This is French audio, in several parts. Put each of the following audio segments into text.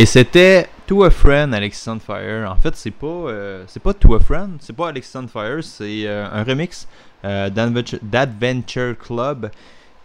Et c'était To a Friend, Alexis on Fire. En fait, c'est pas, euh, c'est pas To a Friend, c'est pas Alexis on Fire, c'est euh, un remix euh, d'Adventure Club.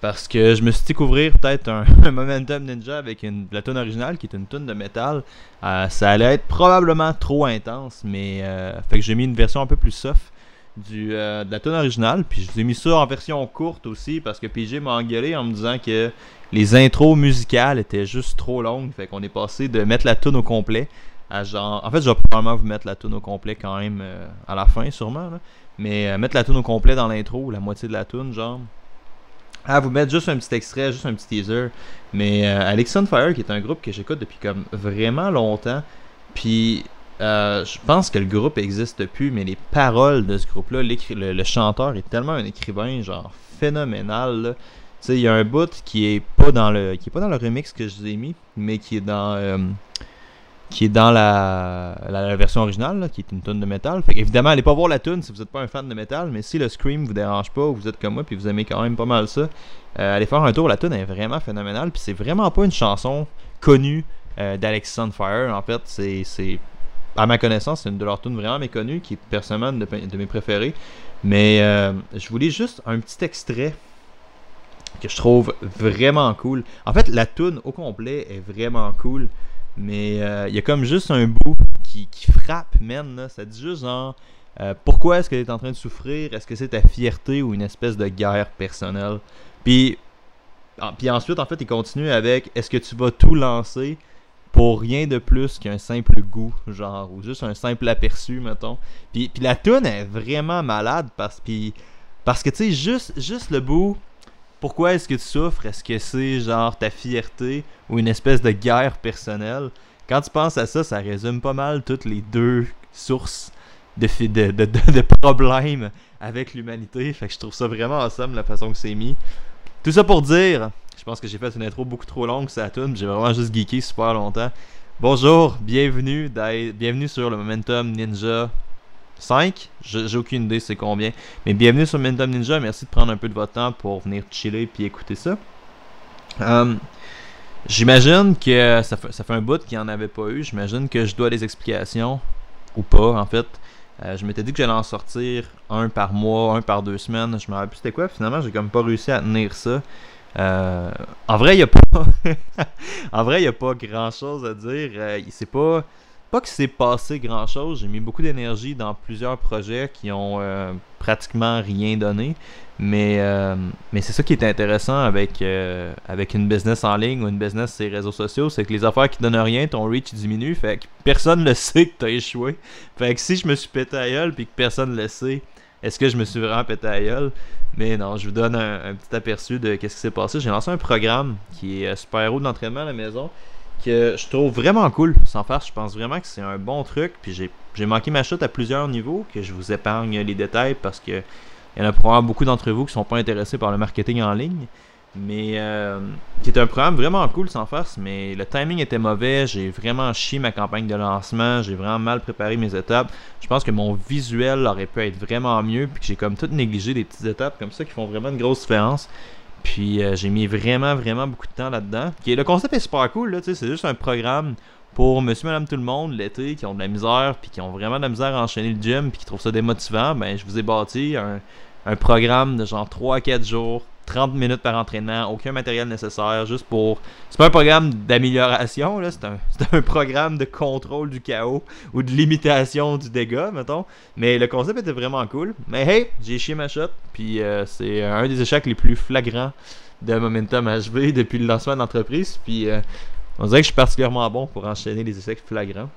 Parce que je me suis découvrir peut-être un, Momentum Ninja avec une, la originale qui est une tune de métal. ça allait être probablement trop intense, mais fait que j'ai mis une version un peu plus soft du, de la tune originale. Puis je vous ai mis ça en version courte aussi parce que PJ m'a engueulé en me disant que les intros musicales étaient juste trop longues. Fait qu'on est passé de mettre la tune au complet à genre. En fait, je vais probablement vous mettre la tune au complet quand même euh, à la fin, sûrement. Mais euh, mettre la tune au complet dans l'intro, la moitié de la tune, genre. À vous mettre juste un petit extrait, juste un petit teaser. Mais euh, Alexon Fire, qui est un groupe que j'écoute depuis comme vraiment longtemps. Puis je pense que le groupe existe plus, mais les paroles de ce groupe-là, le, le, chanteur est tellement un écrivain, genre phénoménal. Là il y a un bout qui est pas dans le qui est pas dans le remix que je vous ai mis, mais qui est dans euh, qui est dans la, la, version originale, qui est une tonne de métal. Fait évidemment, allez pas voir la tune si vous n'êtes pas un fan de métal, mais si le scream vous dérange pas, ou vous êtes comme moi, puis vous aimez quand même pas mal ça, euh, allez faire un tour. La tune est vraiment phénoménale, puis c'est vraiment pas une chanson connue euh, d'Alex Sunfire. En fait, c'est à ma connaissance, c'est une de leurs tunes vraiment méconnues, qui est personnellement de, de mes préférées. Mais je vous lis juste un petit extrait que je trouve vraiment cool. En fait, la tune au complet est vraiment cool, mais euh, il y a comme juste un bout qui, frappe, man. Ça dit juste genre, euh, pourquoi est-ce que tu es en train de souffrir? Est-ce que c'est ta fierté ou une espèce de guerre personnelle Puis, puis ensuite, en fait, il continue avec, est-ce que tu vas tout lancer? Pour rien de plus qu'un simple goût, genre, ou juste un simple aperçu, mettons. Puis, la tune est vraiment malade parce que, tu sais, juste, juste le bout pourquoi est-ce que tu souffres? Est-ce que c'est genre ta fierté ou une espèce de guerre personnelle? Quand tu penses à ça, ça résume pas mal toutes les deux sources de, de, de, problèmes avec l'humanité. Fait que je trouve ça vraiment awesome la façon que c'est mis. Tout ça pour dire, je pense que j'ai fait une intro beaucoup trop longue, ça tune. J'ai vraiment juste geeké super longtemps. Bonjour, bienvenue, bienvenue sur le Momentum Ninja 5 J'ai aucune idée c'est combien. Mais bienvenue sur Momentum Ninja. Merci de prendre un peu de votre temps pour venir chiller puis écouter ça. Um, j'imagine que ça fait, ça fait un bout qu'il n'y en avait pas eu. J'imagine que je dois des explications ou pas en fait. Euh, je m'étais dit que j'allais en sortir un par mois, un par deux semaines. Je me rappelle plus c'était quoi. Finalement, j'ai comme pas réussi à tenir ça. Euh, en vrai, il y a pas. en vrai, il a pas grand chose à dire. Euh, c'est pas pas que c'est passé grand chose, j'ai mis beaucoup d'énergie dans plusieurs projets qui ont euh, pratiquement rien donné. Mais, euh, mais c'est ça qui est intéressant avec, euh, avec une business en ligne ou une business sur les réseaux sociaux, c'est que les affaires qui donnent rien, ton reach diminue, fait que personne ne sait que t'as échoué. Fait que si je me suis pété à gueule puis que personne ne le sait, est-ce que je me suis vraiment pété à gueule? Mais non, je vous donne un, petit aperçu de qu'est-ce qui s'est passé. J'ai lancé un programme qui est super héros d'entraînement à la maison je trouve vraiment cool. Sans faire, je pense vraiment que c'est un bon truc. Puis j'ai manqué ma chute à plusieurs niveaux, que je vous épargne les détails parce que il y en a probablement beaucoup d'entre vous qui sont pas intéressés par le marketing en ligne. Mais euh, qui est un programme vraiment cool sans farce, mais le timing était mauvais, j'ai vraiment chié ma campagne de lancement, j'ai vraiment mal préparé mes étapes. Je pense que mon visuel aurait pu être vraiment mieux, puis que j'ai comme tout négligé des petites étapes comme ça qui font vraiment une grosse différence. Puis euh, j'ai mis vraiment, vraiment beaucoup de temps là-dedans. Le concept est super cool, là, c'est juste un programme pour monsieur, madame, tout le monde l'été qui ont de la misère, puis qui ont vraiment de la misère à enchaîner le gym, puis qui trouvent ça démotivant. Ben, je vous ai bâti un, programme de genre 3 à 4 jours 30 minutes par entraînement, aucun matériel nécessaire, juste pour. C'est pas un programme d'amélioration, là, c'est un, un, programme de contrôle du chaos ou de limitation du dégât, mettons. Mais le concept était vraiment cool. Mais hey, j'ai chié ma shot, puis euh, c'est un des échecs les plus flagrants de Momentum HV depuis le lancement de l'entreprise, puis euh, on dirait que je suis particulièrement bon pour enchaîner les échecs flagrants.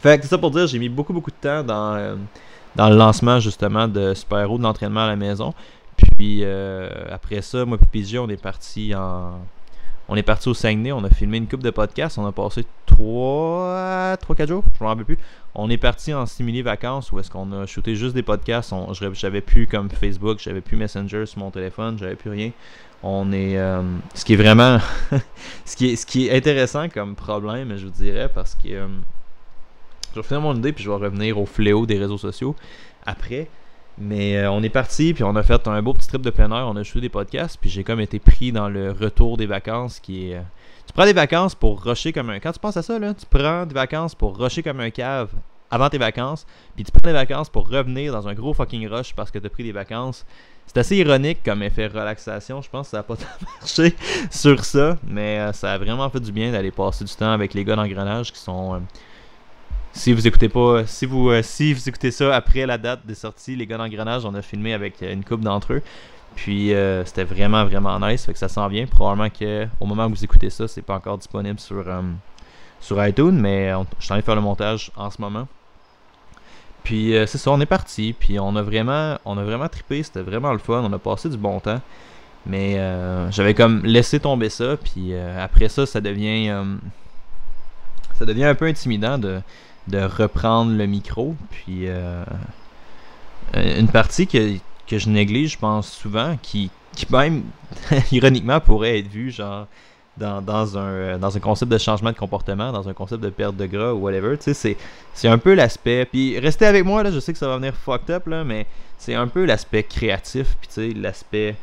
Fait que c'est ça pour dire, j'ai mis beaucoup beaucoup de temps dans, euh, dans le lancement justement de Super de l'entraînement à la maison. Puis euh, après ça, moi et PPG, on est parti en. On est parti au Saguenay, on a filmé une coupe de podcasts, on a passé 3 4 jours, je m'en rappelle plus. On est parti en simili vacances où est-ce qu'on a shooté juste des podcasts, j'avais plus comme Facebook, j'avais plus Messenger sur mon téléphone, j'avais plus rien. On est euh, ce qui est vraiment ce qui est ce qui est intéressant comme problème, je vous dirais parce que euh, je vais finir mon idée puis je vais revenir au fléau des réseaux sociaux après. Mais euh, on est parti, puis on a fait un beau petit trip de plein air, on a joué des podcasts, puis j'ai comme été pris dans le retour des vacances qui est... Euh, tu prends des vacances pour rusher comme un. Quand tu penses à ça, là, tu prends des vacances pour rusher comme un cave avant tes vacances, puis tu prends des vacances pour revenir dans un gros fucking rush parce que tu as pris des vacances. C'est assez ironique comme effet relaxation. Je pense que ça n'a pas marché sur ça, mais euh, ça a vraiment fait du bien d'aller passer du temps avec les gars d'engrenage qui sont. Euh, si vous écoutez pas, si vous, euh, si vous écoutez ça après la date des sorties, les gars d'engrenage, on a filmé avec une coupe d'entre eux. Puis euh, c'était vraiment vraiment nice, fait que ça sent bien. Probablement que au moment où vous écoutez ça, c'est pas encore disponible sur, euh, sur iTunes, mais je suis en train de faire le montage en ce moment. Puis euh, c'est ça, on est parti, puis on a vraiment on a vraiment trippé, c'était vraiment le fun, on a passé du bon temps. Mais j'avais comme laissé tomber ça, puis après ça, ça devient ça devient un peu intimidant de, de reprendre le micro, puis une partie qui que je néglige, je pense, souvent, qui, qui même, ironiquement, pourrait être vu, genre, dans, dans, un, euh, dans un concept de changement de comportement, dans un concept de perte de gras ou whatever. Tu sais, c'est un peu l'aspect. Puis restez avec moi, là, je sais que ça va venir fucked up, là, mais c'est un peu l'aspect créatif, puis tu sais, l'aspect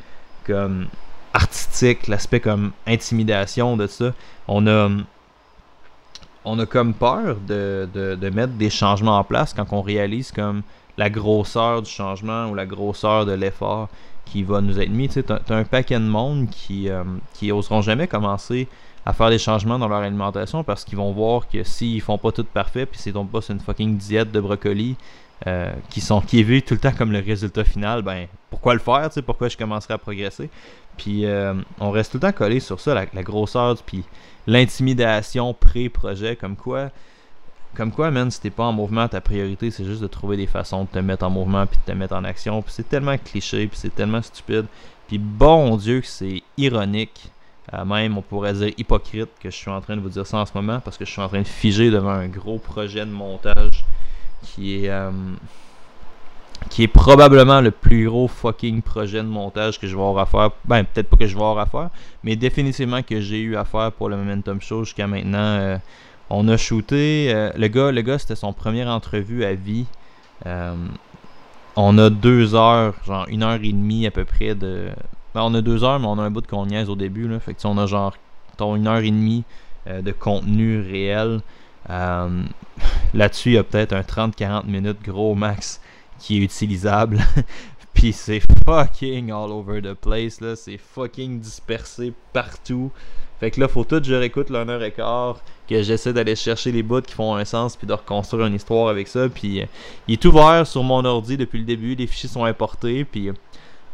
comme artistique, l'aspect comme intimidation de ça. On a. On a comme peur de, mettre des changements en place quand on réalise comme la grosseur du changement ou la grosseur de l'effort qui va nous être mis. Tu as, un paquet de monde qui, euh, qui oseront jamais commencer à faire des changements dans leur alimentation parce qu'ils vont voir que s'ils font pas tout parfait, puis s'ils tombent pas sur une fucking diète de brocoli, euh, qui sont qui est vu tout le temps comme le résultat final, ben pourquoi le faire, pourquoi je commencerai à progresser? Puis euh, on reste tout le temps collé sur ça, la, la grosseur, puis l'intimidation pré-projet, comme quoi comme quoi, man, si t'es pas en mouvement, ta priorité, c'est juste de trouver des façons de te mettre en mouvement puis de te mettre en action. Puis c'est tellement cliché, puis c'est tellement stupide. Puis bon Dieu que c'est ironique, euh, même on pourrait dire hypocrite que je suis en train de vous dire ça en ce moment parce que je suis en train de figer devant un gros projet de montage qui est euh, qui est probablement le plus gros fucking projet de montage que je vais avoir à faire. Ben peut-être pas que je vais avoir à faire, mais définitivement que j'ai eu à faire pour le Momentum Show jusqu'à maintenant. Euh, on a shooté. Euh, le gars, le gars c'était son première entrevue à vie. Euh, on a deux heures, genre une heure et demie à peu près de. Ben, on a deux heures, mais on a un bout de cognaise au début. Là. Fait que on a genre une heure et demie de contenu réel. Là-dessus, il y a peut-être un 30-40 minutes gros max qui est utilisable. Puis c'est fucking all over the place. là C'est fucking dispersé partout. Fait que là, faut tout je réécoute l'un heure et quart, que j'essaie d'aller chercher les bouts qui font un sens, puis de reconstruire une histoire avec ça. Puis euh, il est ouvert sur mon ordi depuis le début, les fichiers sont importés, puis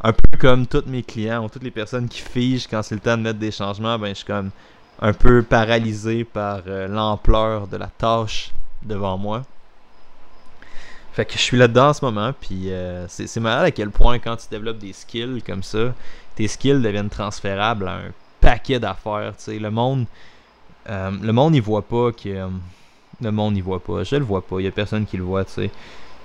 un peu comme tous mes clients ou toutes les personnes qui figent quand c'est le temps de mettre des changements, ben je suis comme un peu paralysé par euh, l'ampleur de la tâche devant moi. Fait que je suis là-dedans en ce moment, puis euh, c'est malade à quel point quand tu développes des skills comme ça, tes skills deviennent transférables à un paquet d'affaires. Le monde, euh, le monde, il voit pas que. Le monde, il voit pas. Je le vois pas. Il y a personne qui le voit. sais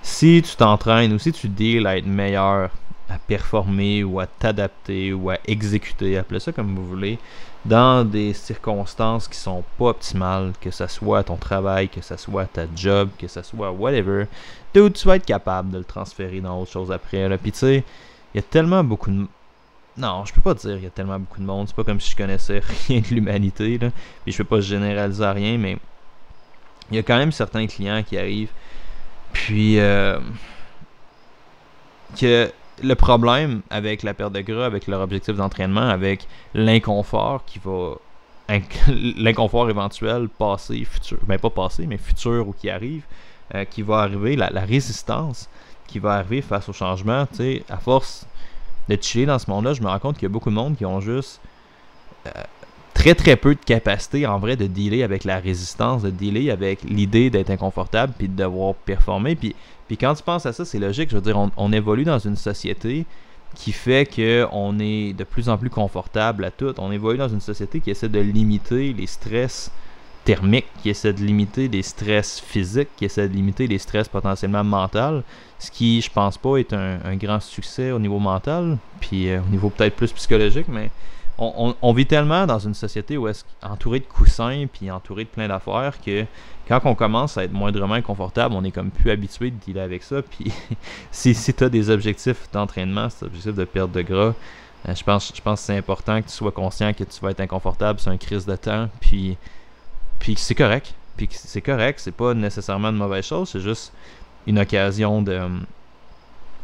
Si tu t'entraînes ou si tu deals à être meilleur, à performer ou à t'adapter ou à exécuter, appelez ça comme vous voulez, dans des circonstances qui sont pas optimales, que ce soit ton travail, que ce soit ta job, que ce soit whatever, tu vas être capable de le transférer dans autre chose après. Puis tu sais, il y a tellement beaucoup de non, je peux pas dire qu'il y a tellement beaucoup de monde. C'est pas comme si je connaissais rien de l'humanité. Là. Puis je peux pas généraliser rien, mais il y a quand même certains clients qui arrivent. Puis euh, que le problème avec la perte de gras, avec leur objectif d'entraînement, avec l'inconfort qui va l'inconfort éventuel passé, futur, ben pas passé, mais futur ou qui arrive, euh, qui va arriver, la, résistance qui va arriver face au changement, tu sais, à force de chiller dans ce monde-là, je me rends compte qu'il y a beaucoup de monde qui ont juste euh, très très peu de capacité en vrai de dealer avec la résistance, de dealer avec l'idée d'être inconfortable puis de devoir performer. Puis, puis quand tu penses à ça, c'est logique. Je veux dire, on, évolue dans une société qui fait qu'on est de plus en plus confortable à tout. On évolue dans une société qui essaie de limiter les stress thermiques, qui essaie de limiter les stress physiques, qui essaie de limiter les stress potentiellement mentaux, ce qui, je pense pas, est un, grand succès au niveau mental, puis euh, au niveau peut-être plus psychologique, mais on, vit tellement dans une société où est entouré de coussins, puis entouré de plein d'affaires, que quand on commence à être moindrement confortable, on est comme plus habitué de dealer avec ça, puis si, si tu as des objectifs d'entraînement, des objectifs de perte de gras, Euh, je pense, que c'est important que tu sois conscient que tu vas être inconfortable sur un crise de temps, puis, puis c'est correct. Puis c'est correct, c'est pas nécessairement une mauvaise chose, c'est juste une occasion de.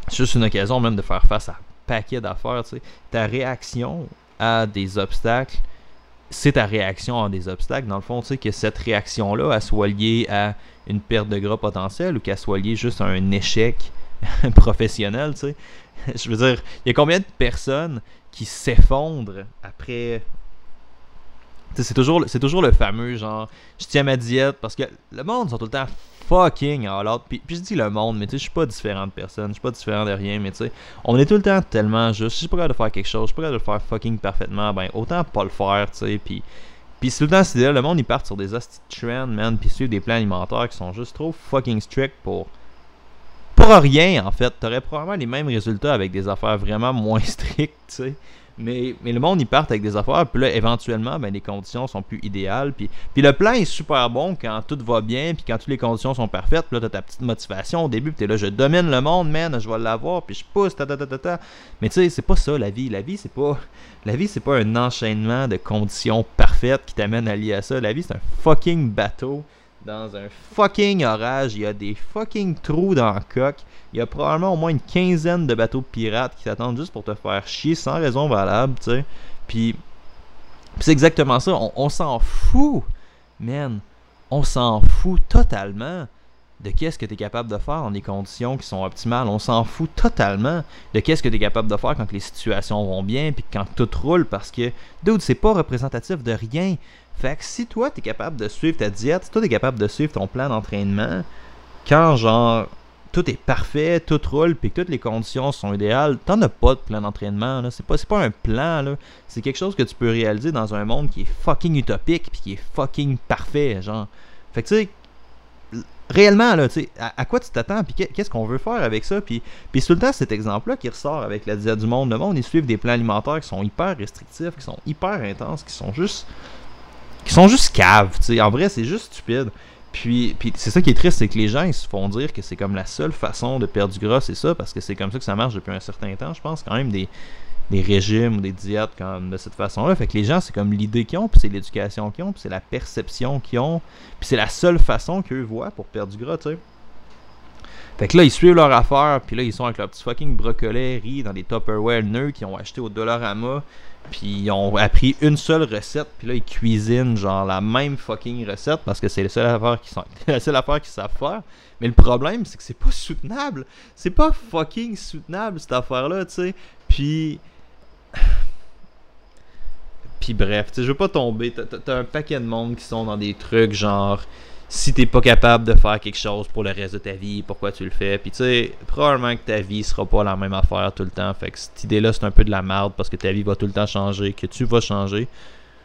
C'est une même de faire face à un paquet d'affaires. Ta réaction à des obstacles, c'est ta réaction à des obstacles. Dans le fond, tu sais, que cette réaction-là, elle soit liée à une perte de gras potentielle ou qu'elle soit liée juste à un échec professionnel, tu sais. Je veux dire, il y a combien de personnes qui s'effondrent après. C'est toujours, c'est toujours le fameux genre, je tiens ma diète parce que le monde sont tout le temps fucking all out. Puis, puis je dis le monde, mais tu sais, je suis pas différent de personne, je suis pas différent de rien, mais tu sais, on est tout le temps tellement juste. Si je suis pas capable de faire quelque chose, je suis pas capable de le faire fucking parfaitement, ben autant pas le faire, tu sais. Puis, puis tout le temps, c'est le monde, ils partent sur des hosties trends, man, puis suivent des plans alimentaires qui sont juste trop fucking strict pour pour rien, en fait. T'aurais probablement les mêmes résultats avec des affaires vraiment moins strictes, tu sais. Mais, le monde, ils partent avec des affaires, puis là, éventuellement, ben, les conditions sont plus idéales. Puis, puis le plan est super bon quand tout va bien, puis quand toutes les conditions sont parfaites. Puis là, t'as ta petite motivation au début, puis t'es là, je domine le monde, man, je vais l'avoir, puis je pousse, ta ta ta ta ta. Mais tu sais, c'est pas ça la vie. La vie, c'est pas. La vie, c'est pas un enchaînement de conditions parfaites qui t'amène à lier à ça. La vie, c'est un fucking bateau dans un fucking orage. Il y a des fucking trous dans le coque. Il y a probablement au moins une quinzaine de bateaux pirates qui t'attendent juste pour te faire chier sans raison valable, tu sais. Puis, c'est exactement ça. On, s'en fout, man. On s'en fout totalement de qu'est-ce que tu es capable de faire dans des conditions qui sont optimales. On s'en fout totalement de qu'est-ce que tu es capable de faire quand les situations vont bien puis quand tout roule parce que, dude, c'est pas représentatif de rien. Fait que si toi, t'es capable de suivre ta diète, si toi, t'es capable de suivre ton plan d'entraînement, quand genre tout est parfait, tout roule, puis que toutes les conditions sont idéales, t'en as pas de plan d'entraînement. Là. C'est pas, c'est pas un plan, là. C'est quelque chose que tu peux réaliser dans un monde qui est fucking utopique, puis qui est fucking parfait, genre. Fait que tu sais, réellement, là, sais, à, quoi tu t'attends, puis qu'est-ce qu'on veut faire avec ça, puis, puis tout le temps, cet exemple-là qui ressort avec la diète du monde. Le monde, ils suivent des plans alimentaires qui sont hyper restrictifs, qui sont hyper intenses, qui sont juste qui sont juste caves, tu sais. En vrai, c'est juste stupide. Puis, puis c'est ça qui est triste, c'est que les gens ils se font dire que c'est comme la seule façon de perdre du gras, c'est ça, parce que c'est comme ça que ça marche depuis un certain temps, je pense, quand même des, des régimes ou des diètes comme de cette façon-là. Fait que les gens, c'est comme l'idée qu'ils ont, puis c'est l'éducation qu'ils ont, puis c'est la perception qu'ils ont, puis c'est la seule façon qu'eux voient pour perdre du gras, tu sais. Fait que là, ils suivent leur affaire, puis là, ils sont avec leur petit fucking brocolet dans des Tupperware nœuds qu'ils ont acheté au Dollarama, puis ils ont appris une seule recette, puis là ils cuisinent genre la même fucking recette parce que c'est la seule affaire qu'ils la seule affaire qu'ils savent faire. Mais le problème c'est que c'est pas soutenable. C'est pas fucking soutenable cette affaire là, tu sais. Puis puis bref, je veux pas tomber. T'as un paquet de monde qui sont dans des trucs genre si t'es pas capable de faire quelque chose pour le reste de ta vie, pourquoi tu le fais? Puis tu sais, probablement que ta vie sera pas la même affaire tout le temps. Fait que cette idée-là, c'est un peu de la merde parce que ta vie va tout le temps changer, que tu vas changer.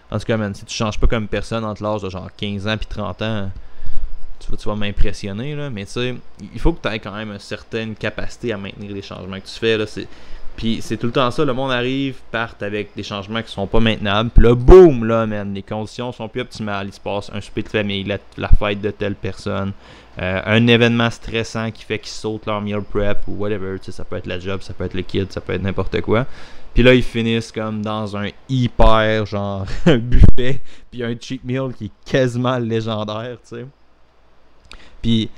En tout cas, man, si tu changes pas comme personne entre l'âge de genre 15 ans puis 30 ans, tu vas, tu m'impressionner, là. Mais tu sais, il faut que tu aies quand même une certaine capacité à maintenir les changements que tu fais, là. Puis c'est tout le temps ça, le monde arrive, part avec des changements qui sont pas maintenables. Puis là, boum, là, man, les conditions sont plus optimales. Il se passe un souper de famille, la, fête de telle personne, euh, un événement stressant qui fait qu'ils sautent leur meal prep ou whatever. Tu sais, ça peut être la job, ça peut être le kid, ça peut être n'importe quoi. Puis là, ils finissent comme dans un hyper, genre, buffet, puis un cheat meal qui est quasiment légendaire, tu sais. Puis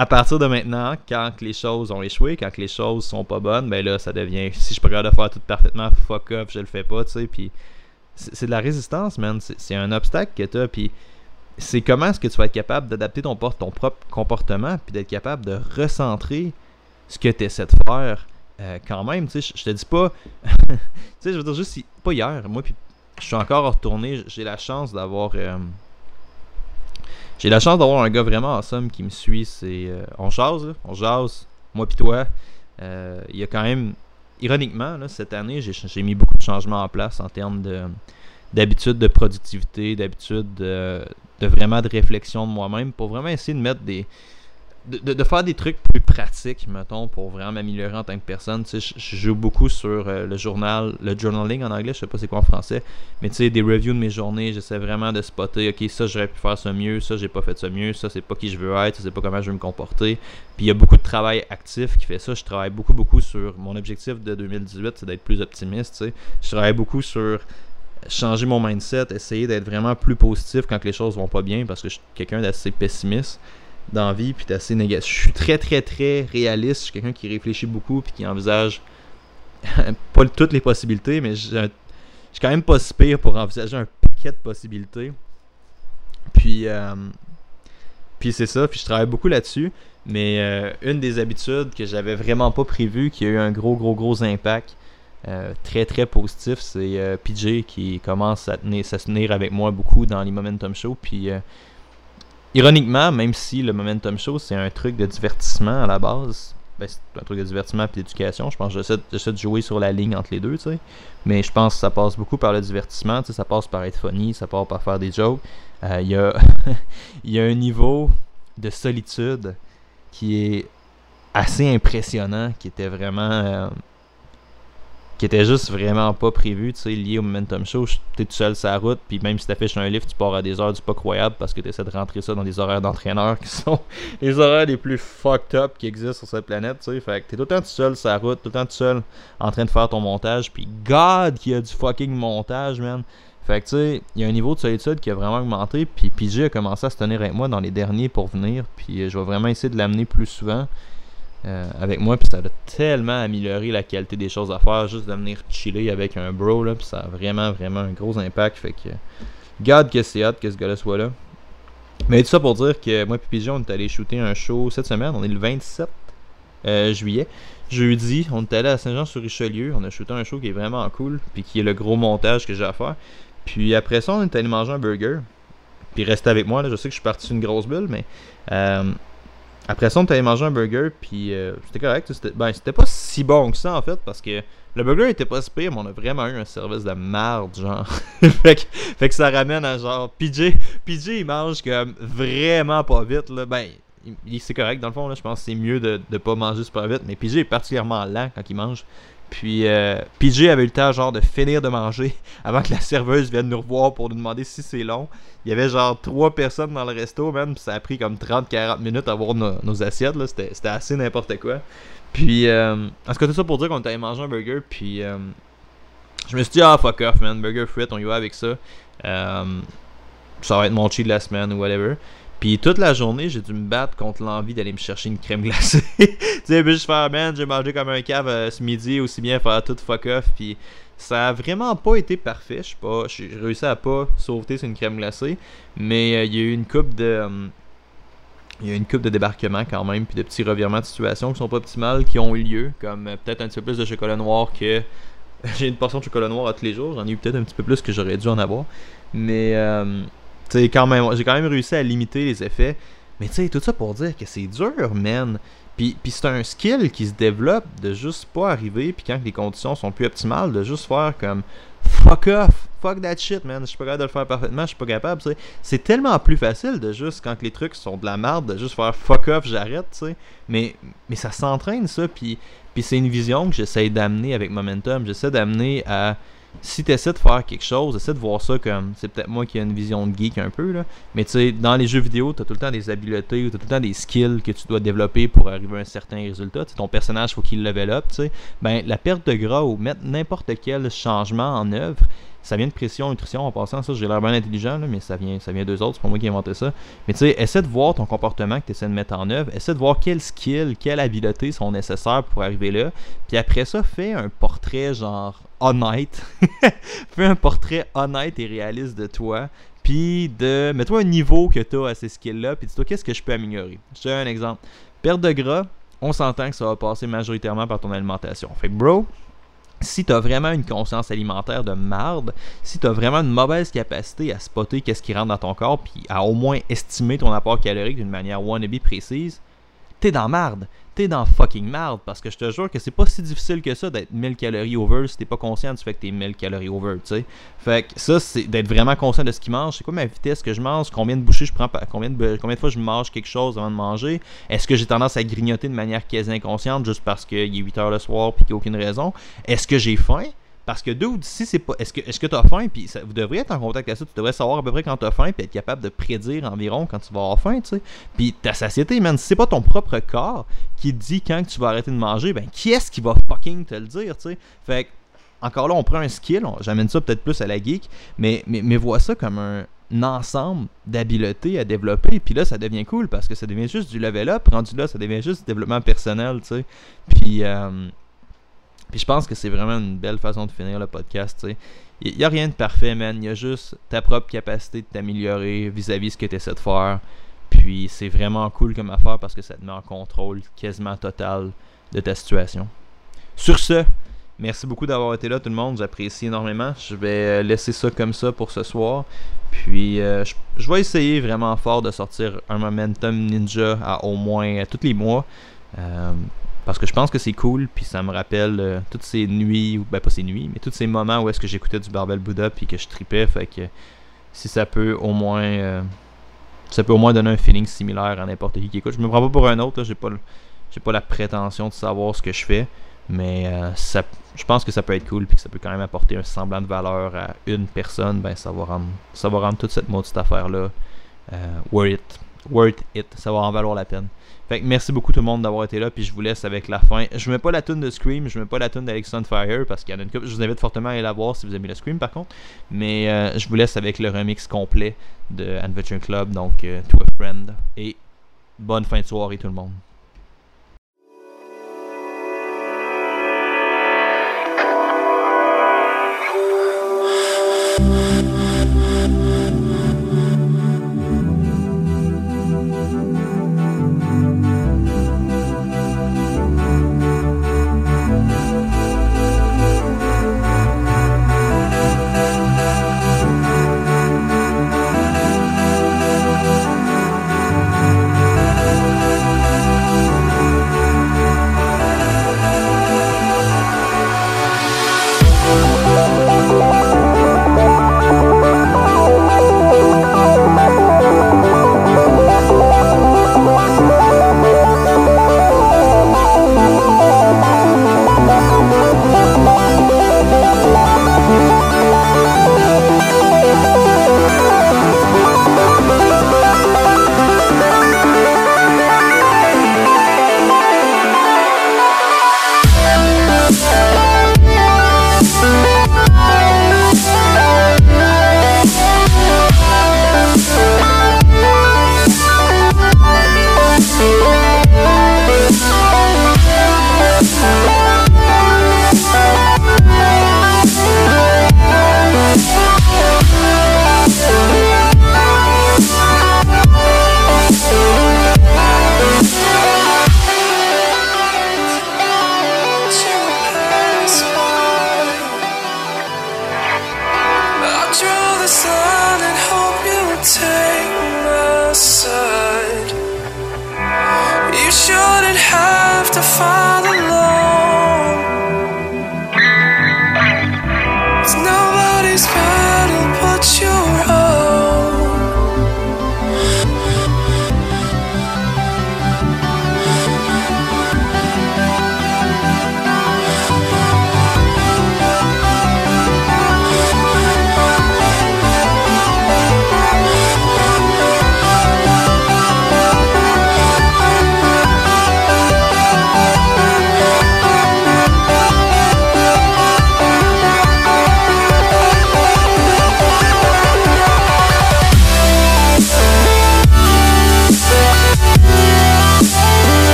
à partir de maintenant, quand les choses ont échoué, quand les choses sont pas bonnes, ben là, ça devient. Si je capable de faire tout parfaitement, fuck off, je le fais pas, tu sais. Puis c'est de la résistance, man. C'est un obstacle que t'as. Puis c'est comment est-ce que tu vas être capable d'adapter ton, ton propre comportement, puis d'être capable de recentrer ce que tu essaies de faire euh, quand même. Tu sais, je te dis pas. tu sais, je veux dire juste, pas hier. Moi, puis je suis encore retourné. J'ai la chance d'avoir. Euh, j'ai la chance d'avoir un gars vraiment awesome qui me suit. C'est, euh, on jase, on jase, moi pis toi. Euh, il y a quand même, ironiquement, là, cette année, j'ai, mis beaucoup de changements en place en termes de d'habitude de productivité, d'habitude de, vraiment de réflexion de moi-même pour vraiment essayer de mettre des de, faire des trucs plus pratiques, mettons, pour vraiment m'améliorer en tant que personne. Tu sais, je, joue beaucoup sur euh, le journal, le journaling en anglais, je sais pas c'est quoi en français, mais tu sais, des reviews de mes journées, j'essaie vraiment de spotter, ok, ça j'aurais pu faire ça mieux, ça j'ai pas fait ça mieux, ça c'est pas qui je veux être, ça c'est pas comment je veux me comporter. Puis il y a beaucoup de travail actif qui fait ça. Je travaille beaucoup, beaucoup sur mon objectif de 2018, c'est d'être plus optimiste, tu sais. Je travaille beaucoup sur changer mon mindset, essayer d'être vraiment plus positif quand les choses vont pas bien parce que je suis quelqu'un d'assez pessimiste dans la vie, puis assez négatif. Je suis très, très, très réaliste. Je suis quelqu'un qui réfléchit beaucoup, puis qui envisage pas toutes les possibilités, mais je suis quand même pas si pour envisager un paquet de possibilités. Puis, euh, puis c'est ça, puis je travaille beaucoup là-dessus. Mais euh, une des habitudes que j'avais vraiment pas prévues, qui a eu un gros, gros, gros impact, euh, très très positif, c'est PJ qui commence à tenir, à tenir avec moi beaucoup dans les Momentum Show. Puis ironiquement, même si le Momentum Show, c'est un truc de divertissement à la base, ben, c'est un truc de divertissement et d'éducation. Je pense que j'essaie de jouer sur la ligne entre les deux, tu sais. Mais je pense que ça passe beaucoup par le divertissement, tu sais, ça passe par être funny, ça passe par faire des jokes. Euh, il y, a y a un niveau de solitude qui est assez impressionnant, qui était vraiment... Euh, qui était juste vraiment pas prévu, tu sais, lié au Momentum Show. T'es tout seul sur la route, puis même si t'affiches un lift, tu pars à des heures du pas croyable parce que t'essaies de rentrer ça dans des horaires d'entraîneur qui sont les horaires les plus fucked up qui existent sur cette planète, tu sais. Fait que t'es tout le temps tout seul sur la route, tout le temps tout seul en train de faire ton montage, puis God qui a du fucking montage, man. Fait que tu sais, il y a un niveau de solitude qui a vraiment augmenté, puis PJ a commencé à se tenir avec moi dans les derniers pour venir, puis je vais vraiment essayer de l'amener plus souvent. Euh, avec moi, puis ça a tellement amélioré la qualité des choses à faire, juste de venir chiller avec un bro, là, puis ça a vraiment, vraiment un gros impact. Fait que, garde que c'est hâte que ce gars-là soit là. Mais tout ça pour dire que moi et Pigeon, on est allé shooter un show cette semaine, on est le 27 euh, juillet. Jeudi, on est allé à Saint-Jean-sur-Richelieu, on a shooté un show qui est vraiment cool, puis qui est le gros montage que j'ai à faire. Puis après ça, on est allé manger un burger. Puis rester avec moi, là, je sais que je suis parti une grosse bulle, mais euh, après ça, on allé manger un burger, puis euh, c'était correct. C'était, ben, c'était pas si bon que ça, en fait, parce que le burger était pas si mais on a vraiment eu un service de merde, genre. fait, que, fait, que, ça ramène à genre. PJ, PJ, il mange comme vraiment pas vite, là. Ben, c'est correct, dans le fond, là. Je pense que c'est mieux de, de pas manger super vite, mais PJ est particulièrement lent quand il mange. Puis euh, PJ avait eu le temps genre de finir de manger avant que la serveuse vienne nous revoir pour nous demander si c'est long. Il y avait genre trois personnes dans le resto même, ça a pris comme 30-40 minutes à voir nos, assiettes là, c'était assez n'importe quoi. Puis euh, en ce cas tout ça pour dire qu'on était allé manger un burger puis euh, je me suis dit ah fuck off man, burger frites, on y va avec ça. Euh, ça va être mon cheat de la semaine ou whatever. Puis toute la journée, j'ai dû me battre contre l'envie d'aller me chercher une crème glacée. tu sais, juste faire, man, j'ai mangé comme un cave euh, ce midi, aussi bien faire tout fuck off. Puis ça a vraiment pas été parfait. Je pas, j'ai réussi à pas sauveter sur une crème glacée. Mais euh, il y a eu une coupe de. Euh, il y a une coupe de débarquement quand même, puis de petits revirements de situation qui sont pas optimales, qui ont eu lieu, comme peut-être un petit peu plus de chocolat noir que. j'ai une portion de chocolat noir à tous les jours, j'en ai eu peut-être un petit peu plus que j'aurais dû en avoir. Mais quand même, j'ai quand même réussi à limiter les effets. Mais tu sais, tout ça pour dire que c'est dur, man. Puis, puis c'est un skill qui se développe de juste pas arriver, puis quand les conditions sont plus optimales, de juste faire comme fuck off, fuck that shit, man. Je suis pas capable de le faire parfaitement, je suis pas capable, tu. C'est tellement plus facile de juste, quand les trucs sont de la merde, de juste faire fuck off, j'arrête, tu sais. Mais, mais ça s'entraîne, ça, puis, puis c'est une vision que j'essaie d'amener avec Momentum. J'essaie d'amener à si tu essaies de faire quelque chose, essaie de voir ça comme. C'est peut-être moi qui ai une vision de geek un peu, là. Mais tu sais, dans les jeux vidéo, tu as tout le temps des habiletés ou tout le temps des skills que tu dois développer pour arriver à un certain résultat. ton personnage, faut qu'il level up, tu sais. Ben, la perte de gras ou mettre n'importe quel changement en œuvre, ça vient de pression, nutrition en passant. Ça, j'ai l'air bien intelligent, là, mais ça vient, ça d'eux autres. C'est pas moi qui ai inventé ça. Mais tu sais, essaie de voir ton comportement que tu essaies de mettre en œuvre. Essaie de voir quels skills, quelles habiletés sont nécessaires pour arriver là. Puis après ça, fais un portrait genre honnête. fais un portrait honnête et réaliste de toi. Puis de. Mets-toi un niveau que tu as à ces skills-là. Puis dis-toi, qu'est-ce que je peux améliorer? Je te donne un exemple. Perte de gras, on s'entend que ça va passer majoritairement par ton alimentation. Fait que, bro, si tu as vraiment une conscience alimentaire de marde, si tu as vraiment une mauvaise capacité à spotter qu'est-ce qui rentre dans ton corps, puis à au moins estimer ton apport calorique d'une manière wannabe précise, t'es dans marde dans fucking marde parce que je te jure que c'est pas si difficile que ça d'être 1000 calories over si t'es pas conscient du fait que t'es 1000 calories over, tu sais. Fait que ça, c'est d'être vraiment conscient de ce qu'il mange. C'est quoi ma vitesse que je mange, combien de bouchées je prends, combien de, combien de fois je mange quelque chose avant de manger? Est-ce que j'ai tendance à grignoter de manière quasi inconsciente juste parce qu'il est 8 heures le soir puis qu'il n'y a aucune raison? Est-ce que j'ai faim? Parce que dude, si c'est pas. Est-ce que est-ce que t'as faim puis vous devriez être en contact avec ça, tu devrais savoir à peu près quand t'as faim puis être capable de prédire environ quand tu vas avoir faim, tu sais. Puis ta satiété, man, si c'est pas ton propre corps qui dit quand tu vas arrêter de manger, ben qui est-ce qui va fucking te le dire, tu sais? Fait que encore là, on prend un skill, j'amène ça peut-être plus à la geek, mais, mais, mais vois ça comme un, ensemble d'habiletés à développer. Puis là, ça devient cool parce que ça devient juste du level up. Rendu là, ça devient juste du développement personnel, tu sais. Puis, euh, puis je pense que c'est vraiment une belle façon de finir le podcast. Il n'y a rien de parfait, man. Il y a juste ta propre capacité de t'améliorer vis-à-vis de ce que tu essaies de faire. Puis c'est vraiment cool comme affaire parce que ça te met en contrôle quasiment total de ta situation. Sur ce, merci beaucoup d'avoir été là tout le monde. J'apprécie énormément. Je vais laisser ça comme ça pour ce soir. Puis euh, je, vais essayer vraiment fort de sortir un momentum ninja à au moins tous les mois. Euh, parce que je pense que c'est cool, puis ça me rappelle euh, toutes ces nuits, ou ben pas ces nuits, mais tous ces moments où est-ce que j'écoutais du Barbel Buddha, puis que je tripais, fait que si ça peut au moins euh, ça peut au moins donner un feeling similaire à n'importe qui qui écoute. Je me prends pas pour un autre, j'ai pas j'ai pas la prétention de savoir ce que je fais, mais euh, je pense que ça peut être cool, puis que ça peut quand même apporter un semblant de valeur à une personne, ben ça va rendre, ça va rendre toute cette maudite affaire-là worth it. Worth it. Ça va en valoir la peine. Fait que merci beaucoup tout le monde d'avoir été là, puis je vous laisse avec la fin. Je mets pas la tune de Scream, je mets pas la tune d'Alex Fire parce qu'il y en a une couple. Je vous invite fortement à aller la voir si vous aimez le Scream par contre. Mais euh, je vous laisse avec le remix complet de Adventure Club, donc euh, To a Friend. Et bonne fin de soirée tout le monde.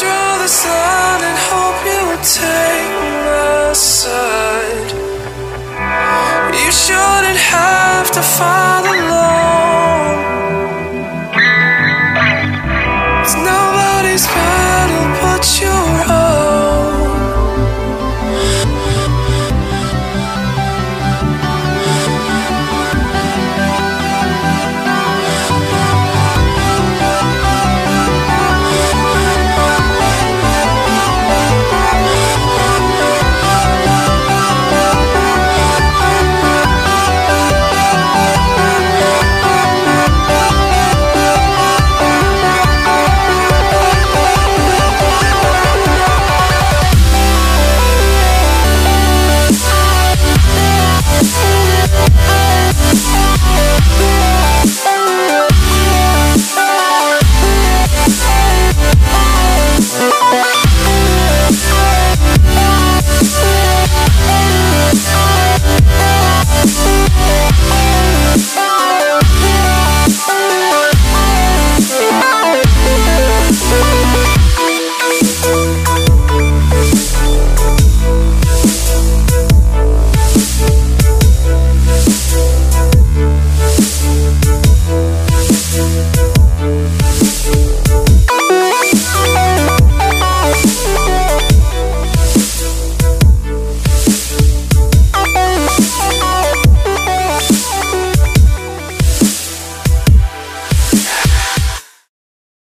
draw the line and hope you will take my side. You shouldn't have to find the love.